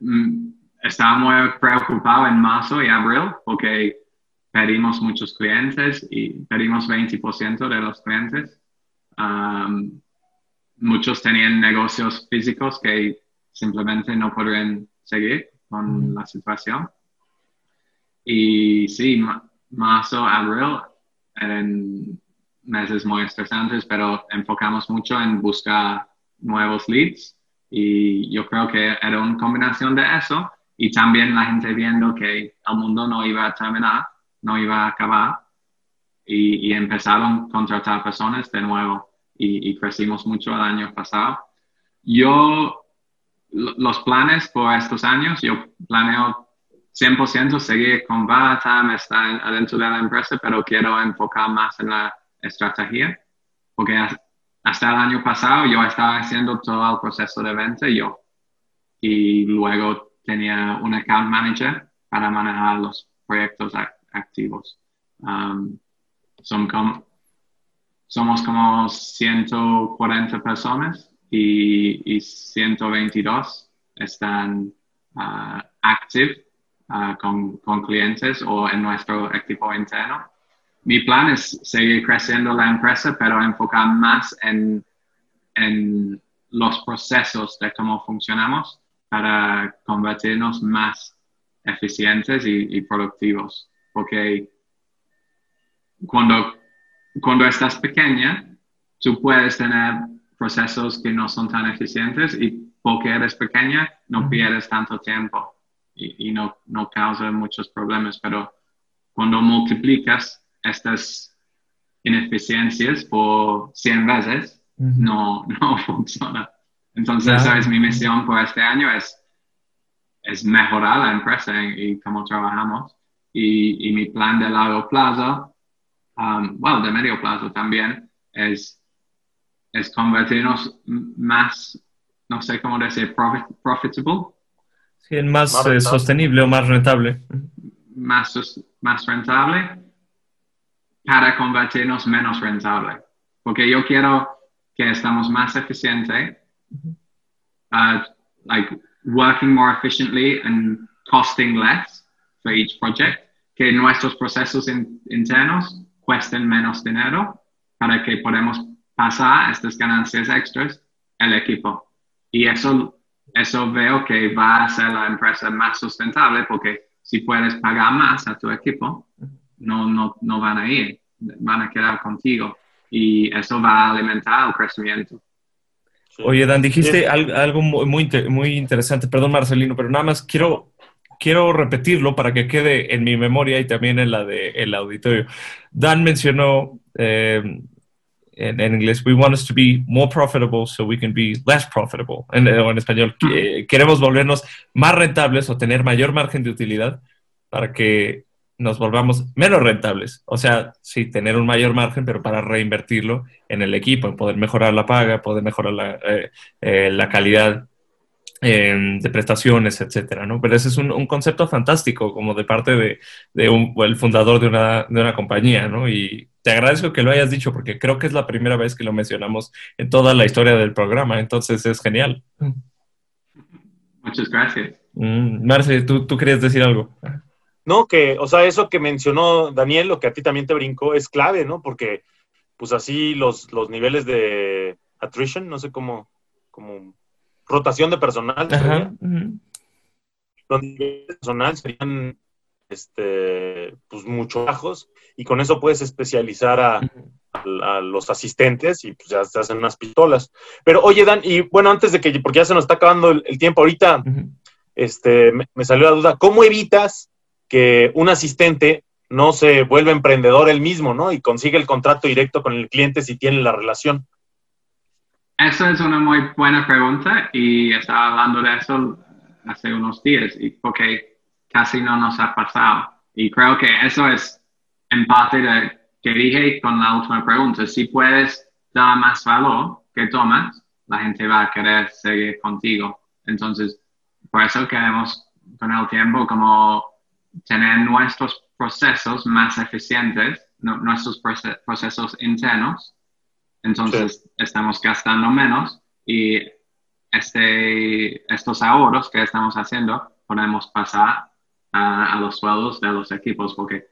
mm, estaba muy preocupado en marzo y abril porque perdimos muchos clientes y perdimos 20% de los clientes. Um, muchos tenían negocios físicos que simplemente no podrían seguir con la situación. Y sí, marzo, abril eran meses muy estresantes, pero enfocamos mucho en buscar nuevos leads y yo creo que era una combinación de eso y también la gente viendo que el mundo no iba a terminar, no iba a acabar y, empezaron a contratar personas de nuevo y, crecimos mucho el año pasado. Yo, los planes por estos años, yo planeo 100% seguir con Batam, estar adentro de la empresa, pero quiero enfocar más en la estrategia, porque hasta el año pasado yo estaba haciendo todo el proceso de venta yo y luego tenía un account manager para manejar los proyectos activos. Um, somos como 140 personas y, y 122 están uh, active uh, con, con clientes o en nuestro equipo interno. Mi plan es seguir creciendo la empresa, pero enfocar más en, en los procesos de cómo funcionamos para convertirnos más eficientes y, productivos. Porque cuando, cuando estás pequeña, tú puedes tener procesos que no son tan eficientes y porque eres pequeña no pierdes tanto tiempo y, y no, no causa muchos problemas. Pero cuando multiplicas estas ineficiencias por 100 veces, no, no funciona. Entonces, esa es mi misión por este año, es, es mejorar la empresa y, cómo trabajamos. Y, y, mi plan de largo plazo, um, bueno, de medio plazo también, es, es convertirnos más, no sé cómo decir, profitable. Sí, más, eh, sostenible o más rentable. Más, más rentable para convertirnos menos rentable. Porque yo quiero que estamos más eficientes, uh, like working more efficiently and costing less for each project, que nuestros procesos internos cuesten menos dinero para que podamos pasar estas ganancias extras al equipo. Y eso, eso veo que va a hacer la empresa más sustentable porque si puedes pagar más a tu equipo, no, no, no van a ir, van a quedar contigo y eso va a alimentar el crecimiento. Oye, Dan, dijiste algo muy, muy interesante, perdón Marcelino, pero nada más quiero, quiero repetirlo para que quede en mi memoria y también en la del auditorio. Dan mencionó eh, en, inglés, we want us to be more profitable so we can be less profitable. En, en español, queremos volvernos más rentables o tener mayor margen de utilidad para que nos volvamos menos rentables. O sea, sí, tener un mayor margen, pero para reinvertirlo en el equipo, en poder mejorar la paga, poder mejorar la, eh, eh, la calidad em, de prestaciones, etcétera, ¿no? Pero ese es un, concepto fantástico, como de parte de, de un, el fundador de una, de una compañía, ¿no? Y te agradezco que lo hayas dicho, porque creo que es la primera vez que lo mencionamos en toda la historia del programa, entonces es genial. Muchas gracias. Mm, Marce, ¿tú, ¿tú querías decir algo? No, que, o sea, eso que mencionó Daniel, lo que a ti también te brincó, es clave, ¿no? Porque, pues así los, los niveles de attrition, no sé cómo, como rotación de personal, los niveles de personal serían, este, pues mucho bajos, y con eso puedes especializar a, los asistentes y pues ya se hacen unas pistolas. Pero oye, Dan, y bueno, antes de que, porque ya se nos está acabando el, tiempo ahorita, este, me, salió la duda, ¿cómo evitas que un asistente no se vuelve emprendedor él mismo, ¿no? Y consigue el contrato directo con el cliente si tiene la relación. Esa es una muy buena pregunta y estaba hablando de eso hace unos días y porque casi no nos ha pasado. Y creo que eso es en parte de que dije con la última pregunta. Si puedes dar más valor que tomas, la gente va a querer seguir contigo. Entonces, por eso queremos con el tiempo como tener nuestros procesos más eficientes, nuestros procesos internos. Entonces estamos gastando menos y este, estos ahorros que estamos haciendo podemos pasar a, los sueldos de los equipos porque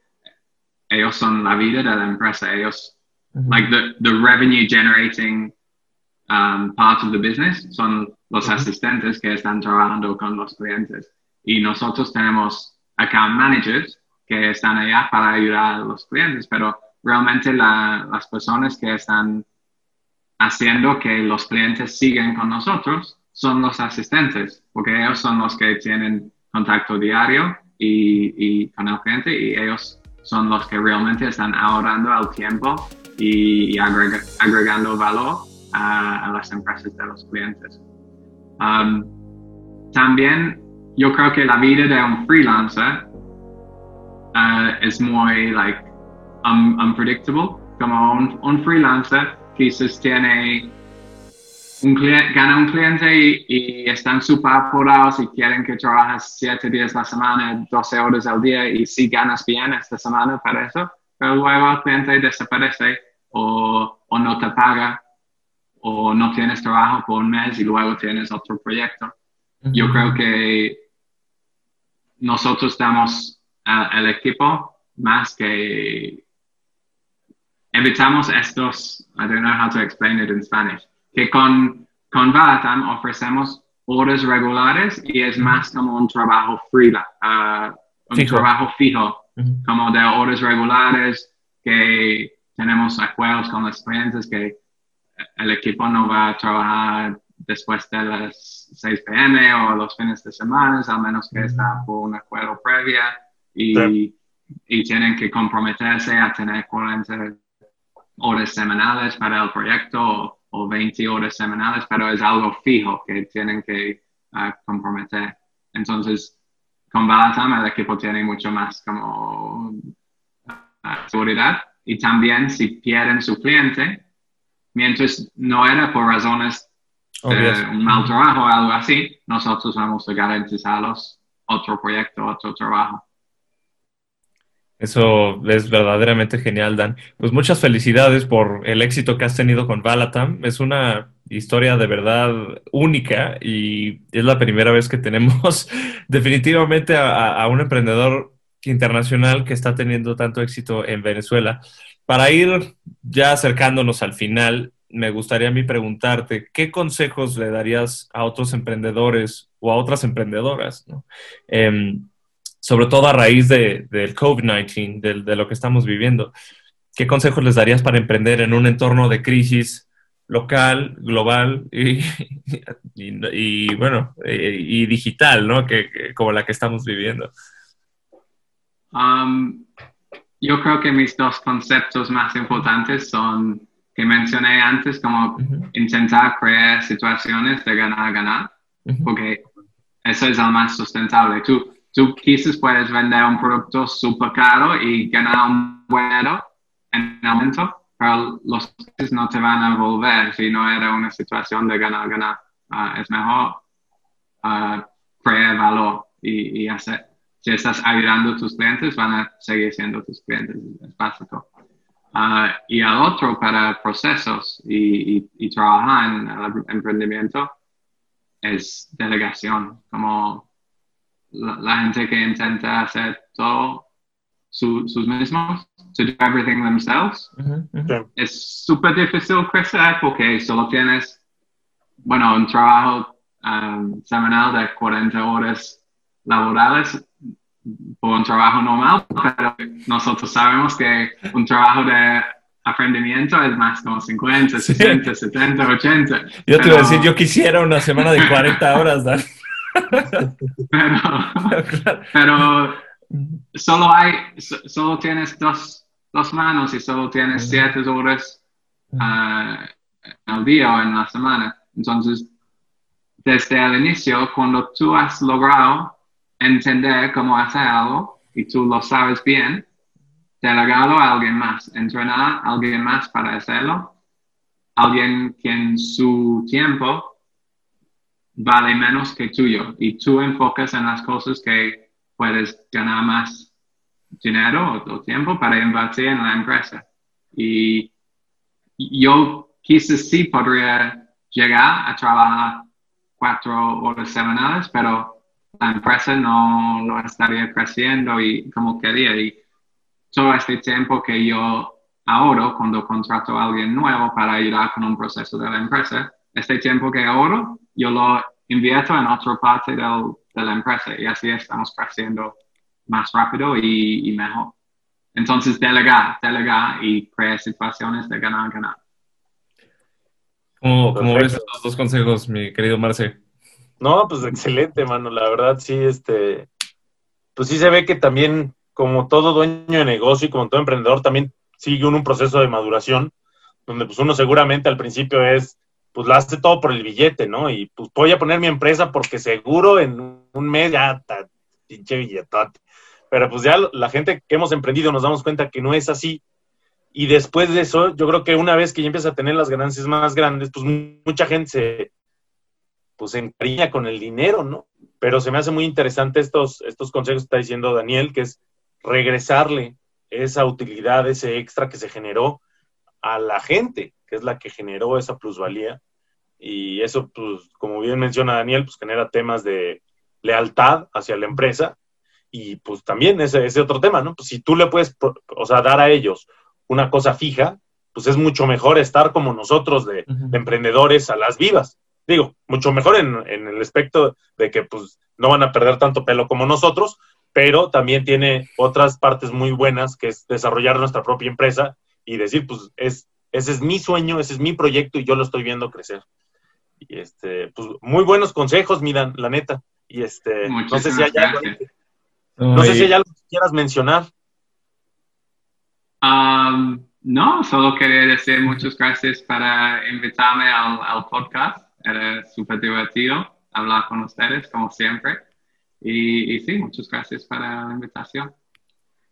ellos son la vida de la empresa. Ellos, like the, the revenue generating um, part of the business son los asistentes que están trabajando con los clientes. Y nosotros tenemos account managers que están allá para ayudar a los clientes, pero realmente la, las personas que están haciendo que los clientes sigan con nosotros son los asistentes, porque ellos son los que tienen contacto diario y, con el cliente y ellos son los que realmente están ahorrando el tiempo y, agregando valor a, las empresas de los clientes. Um, también yo creo que la vida de un freelancer uh, es muy like unpredictable. Como un, un freelancer quizás tiene un cliente, gana un cliente y, están súper apurados y quieren que trabajes siete días a la semana, 12 horas al día y si ganas bien esta semana para eso, pero luego el cliente desaparece o, o no te paga o no tienes trabajo por un mes y luego tienes otro proyecto. Yo creo que nosotros damos al equipo más que evitamos estos, I don't know how to explain it in Spanish, que con, con Valatam ofrecemos horas regulares y es más como un trabajo freelance, uh, un trabajo fijo, como de horas regulares, que tenemos acuerdos con los clientes que el equipo no va a trabajar después de las 6 pm o los fines de semana, a menos que está por un acuerdo previa y, y tienen que comprometerse a tener 40 horas semanales para el proyecto o, 20 horas semanales, pero es algo fijo que tienen que uh, comprometer. Entonces, con Balatam el equipo tiene mucho más como uh, seguridad y también si pierden su cliente, mientras no era por razones de un mal trabajo o algo así, nosotros vamos a garantizarlos otro proyecto, otro trabajo. Eso es verdaderamente genial, Dan. Pues muchas felicidades por el éxito que has tenido con Valatam. Es una historia de verdad única y es la primera vez que tenemos definitivamente a, un emprendedor internacional que está teniendo tanto éxito en Venezuela. Para ir ya acercándonos al final, me gustaría a mí preguntarte, ¿qué consejos le darías a otros emprendedores o a otras emprendedoras? ¿no? Em, sobre todo a raíz de, del COVID-19, de, lo que estamos viviendo. ¿Qué consejos les darías para emprender en un entorno de crisis local, global y, y, bueno, y, digital, ¿no? Que, como la que estamos viviendo. Um, yo creo que mis dos conceptos más importantes son que mencioné antes, como intentar crear situaciones de ganar-ganar, porque eso es lo más sustentable. Tú, tú quizás puedes vender un producto súper caro y ganar un buen dinero en el momento, pero los clientes no te van a volver si no era una situación de ganar-ganar. Ah, es mejor uh, crear valor y, y, hacer. Si estás ayudando a tus clientes, van a seguir siendo tus clientes. Es básico. Uh, y al otro, para procesos y, y, y trabajar en el emprendimiento, es delegación. Como la, gente que intenta hacer todo sus mismos, to do everything themselves, es súper difícil crecer porque solo tienes, bueno, un trabajo um, semanal de 40 horas laborales por un trabajo normal, pero nosotros sabemos que un trabajo de aprendimiento es más como 50, 60, 70, 80. Yo te iba a decir, yo quisiera una semana de 40 horas, Dan pero, solo hay, solo tienes dos, dos manos y solo tienes siete horas uh, al día o en la semana. Entonces, desde el inicio, cuando tú has logrado entender cómo hacer algo y tú lo sabes bien, delegado a alguien más, entrenar a alguien más para hacerlo, alguien quien su tiempo vale menos que tuyo y tú enfocas en las cosas que puedes ganar más dinero o, tiempo para invertir en la empresa. Y yo quizás sí podría llegar a trabajar cuatro horas semanales, pero la empresa no lo estaría creciendo y como quería. Y todo este tiempo que yo ahorro cuando contrato a alguien nuevo para ayudar con un proceso de la empresa, este tiempo que ahorro, yo lo invierto en otra parte del, de la empresa y así estamos creciendo más rápido y, y mejor. Entonces, delegar, delegar y crear situaciones de ganar, ganar. ¿Cómo, cómo ves estos dos consejos, mi querido Marce? No, pues excelente, mano. La verdad, sí, este, pues sí se ve que también, como todo dueño de negocio y como todo emprendedor, también sigue un proceso de maduración, donde pues uno seguramente al principio es, pues la hace todo por el billete, ¿no? Y pues voy a poner mi empresa porque seguro en un mes ya, está pinche billetote. Pero pues ya la gente que hemos emprendido nos damos cuenta que no es así. Y después de eso, yo creo que una vez que ya empieza a tener las ganancias más grandes, pues mucha gente se, pues, encariña con el dinero, ¿no? Pero se me hace muy interesante estos, estos consejos que está diciendo Daniel, que es regresarle esa utilidad, ese extra que se generó a la gente, que es la que generó esa plusvalía. Y eso, pues, como bien menciona Daniel, pues genera temas de lealtad hacia la empresa. Y pues también ese, ese otro tema, ¿no? Pues si tú le puedes, o sea, dar a ellos una cosa fija, pues es mucho mejor estar como nosotros de, emprendedores a las vivas. Digo, mucho mejor en, en, el aspecto de que pues no van a perder tanto pelo como nosotros, pero también tiene otras partes muy buenas, que es desarrollar nuestra propia empresa y decir, pues es, ese es mi sueño, ese es mi proyecto y yo lo estoy viendo crecer. Y este, pues muy buenos consejos, miran, la neta. Y este, no sé si hay algo, no sé si hay algo que quieras mencionar. Um, no, solo quería decir muchas gracias para invitarme al, al podcast. Era súper divertido hablar con ustedes, como siempre. Y, y, sí, muchas gracias para la invitación.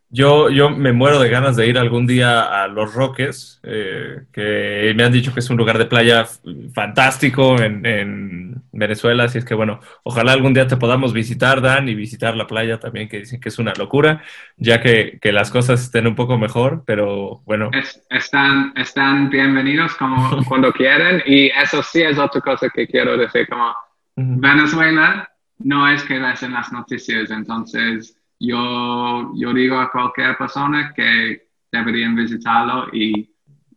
Yo, yo me muero de ganas de ir algún día a Los Roques, eh, que me han dicho que es un lugar de playa fantástico en, en, Venezuela, así es que bueno, ojalá algún día te podamos visitar, Dan, y visitar la playa también, que dicen que es una locura, ya que, que las cosas estén un poco mejor, pero bueno. Es, están, están bienvenidos como cuando quieren, y eso sí es otra cosa que quiero decir, como Venezuela no es que ves en las noticias, entonces yo, yo digo a cualquier persona que deberían visitarlo y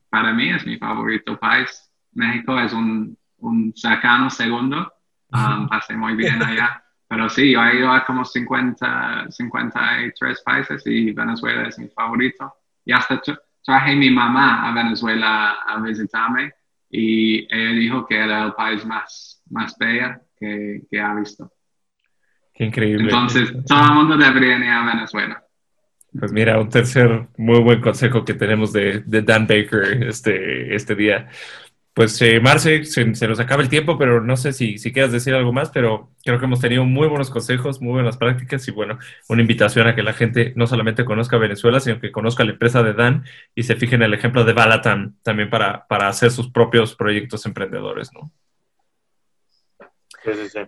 para mí es mi favorito país. México es un, un cercano segundo, um, pasé muy bien allá. Pero sí, yo he ido a como 50, 53 países y Venezuela es mi favorito. Y hasta traje a mi mamá a Venezuela a visitarme y ella dijo que era el país más, más bello que, que ha visto increíble. Entonces, todo el mundo debería ir a Venezuela. Pues mira, un tercer muy buen consejo que tenemos de, de Dan Baker este, este día. Pues eh, Marce, se, nos acaba el tiempo, pero no sé si, si quieras decir algo más, pero creo que hemos tenido muy buenos consejos, muy buenas prácticas y bueno, una invitación a que la gente no solamente conozca Venezuela, sino que conozca la empresa de Dan y se fije en el ejemplo de Balatam también para, para hacer sus propios proyectos emprendedores, ¿no? Sí, sí, sí.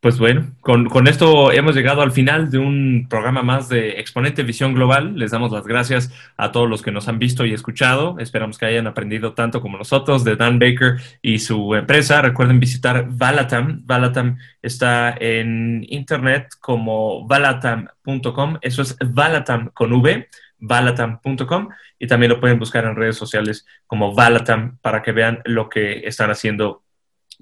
Pues bueno, con, esto hemos llegado al final de un programa más de Exponente Visión Global. Les damos las gracias a todos los que nos han visto y escuchado. Esperamos que hayan aprendido tanto como nosotros de Dan Baker y su empresa. Recuerden visitar Valatam. Valatam está en internet como valatam.com. Eso es Valatam con V, valatam.com. Y también lo pueden buscar en redes sociales como Valatam para que vean lo que están haciendo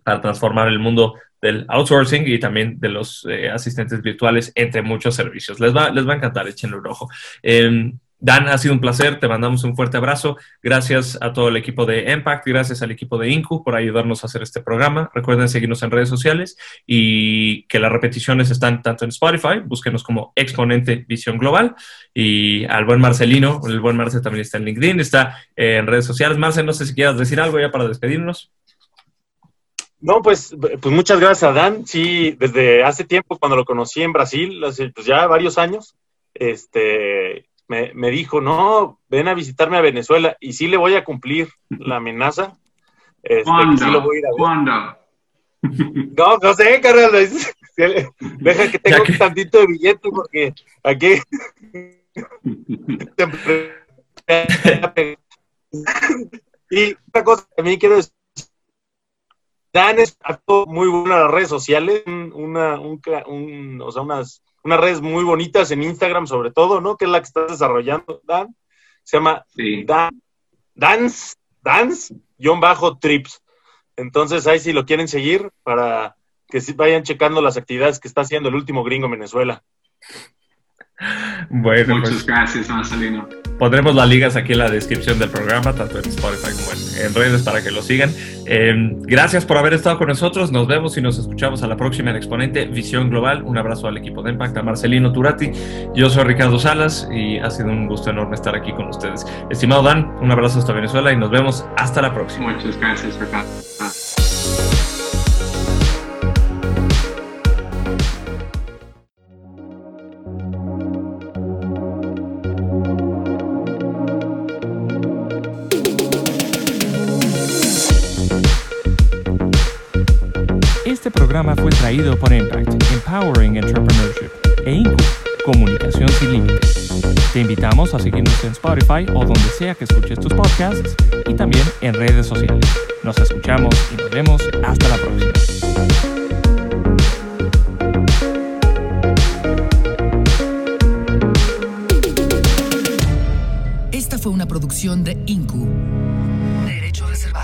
para transformar el mundo del outsourcing y también de los eh, asistentes virtuales, entre muchos servicios. Les va, les va a encantar, échenle un ojo. Em, Dan, ha sido un placer, te mandamos un fuerte abrazo. Gracias a todo el equipo de Impact, gracias al equipo de Incu por ayudarnos a hacer este programa. Recuerden seguirnos en redes sociales y que las repeticiones están tanto en Spotify, búsquenos como Exponente Visión Global. Y al buen Marcelino, el buen Marce también está en LinkedIn, está en redes sociales. Marce, no sé si quieras decir algo ya para despedirnos. No, pues, pues muchas gracias a Dan. Sí, desde hace tiempo, cuando lo conocí en Brasil, hace pues ya varios años, este, me, me, dijo, no, ven a visitarme a Venezuela y sí le voy a cumplir la amenaza. Este, ¿Cuándo? Sí lo voy a ir a ver. ¿Cuándo? No, no sé, carnal. Deja que tenga un tantito de billete porque aquí... y una cosa que también quiero decir Dan es muy bueno en las redes sociales, una, un, o sea, unas, unas redes muy bonitas en Instagram sobre todo, ¿no? Que es la que estás desarrollando, Dan. Se llama Dan, Dance, Dance, guion bajo Trips. Entonces ahí si lo quieren seguir para que vayan checando las actividades que está haciendo el último gringo en Venezuela. Bueno, Muchas pues, gracias, Marcelino. Pondremos las ligas aquí en la descripción del programa, tanto en Spotify como en, redes para que lo sigan. Em, gracias por haber estado con nosotros. Nos vemos y nos escuchamos a la próxima en Exponente Visión Global. Un abrazo al equipo de Impact, a Marcelino Turati. Yo soy Ricardo Salas y ha sido un gusto enorme estar aquí con ustedes. Estimado Dan, un abrazo hasta Venezuela y nos vemos hasta la próxima. Muchas gracias, Ricardo. Programa fue traído por Impact, Empowering Entrepreneurship, e Incu, Comunicación sin Límites. Te invitamos a seguirnos en Spotify o donde sea que escuches tus podcasts y también en redes sociales. Nos escuchamos y nos vemos hasta la próxima. Esta fue una producción de Incu. Derechos reservados.